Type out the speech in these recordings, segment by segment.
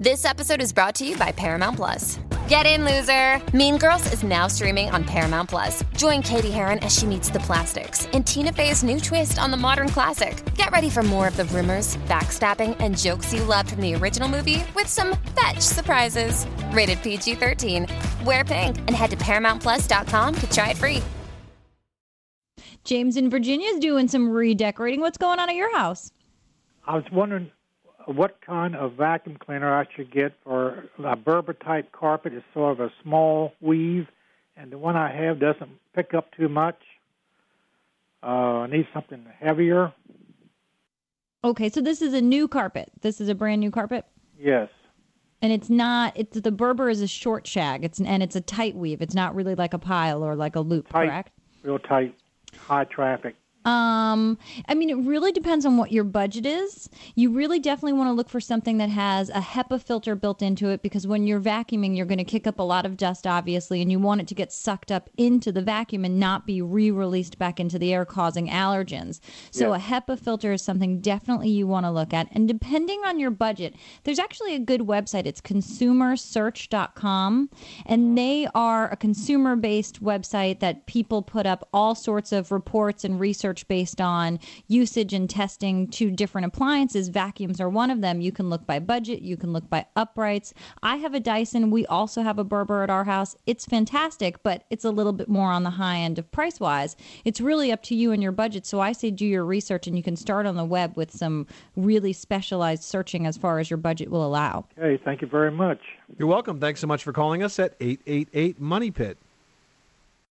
This episode is brought to you by Paramount Plus. Get in, loser! Mean Girls is now streaming on Paramount Plus. Join Cady Heron as she meets the plastics in Tina Fey's new twist on the modern classic. Get ready for more of the rumors, backstabbing, and jokes you loved from the original movie with some fetch surprises. Rated PG 13. Wear pink and head to ParamountPlus.com to try it free. James in Virginia is doing some redecorating. What's going on at your house? I was wondering what kind of vacuum cleaner I should get for a Berber type carpet. It's sort of a small weave, and the one I have doesn't pick up too much. Uh, I need something heavier. Okay, so this is a new carpet. This is a brand new carpet. Yes. And it's not. It's the Berber is a short shag. It's an, and it's a tight weave. It's not really like a pile or like a loop. Tight, correct? Real tight, high traffic. Um, I mean, it really depends on what your budget is. You really definitely want to look for something that has a HEPA filter built into it because when you're vacuuming, you're going to kick up a lot of dust, obviously, and you want it to get sucked up into the vacuum and not be re released back into the air, causing allergens. So, Yes. a HEPA filter is something definitely you want to look at. And depending on your budget, there's actually a good website. It's consumersearch.com, and they are a consumer based website that people put up all sorts of reports and research based on usage and testing to different appliances. Vacuums are one of them. You can look by budget, you can look by uprights. I have a Dyson. We also have a Berber at our house. It's fantastic, but it's a little bit more on the high end of price wise. It's really up to you and your budget. So I say do your research and you can start on the web with some really specialized searching as far as your budget will allow. Okay, thank you very much. You're welcome. Thanks so much for calling us at 888 Money Pit.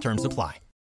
Terms apply.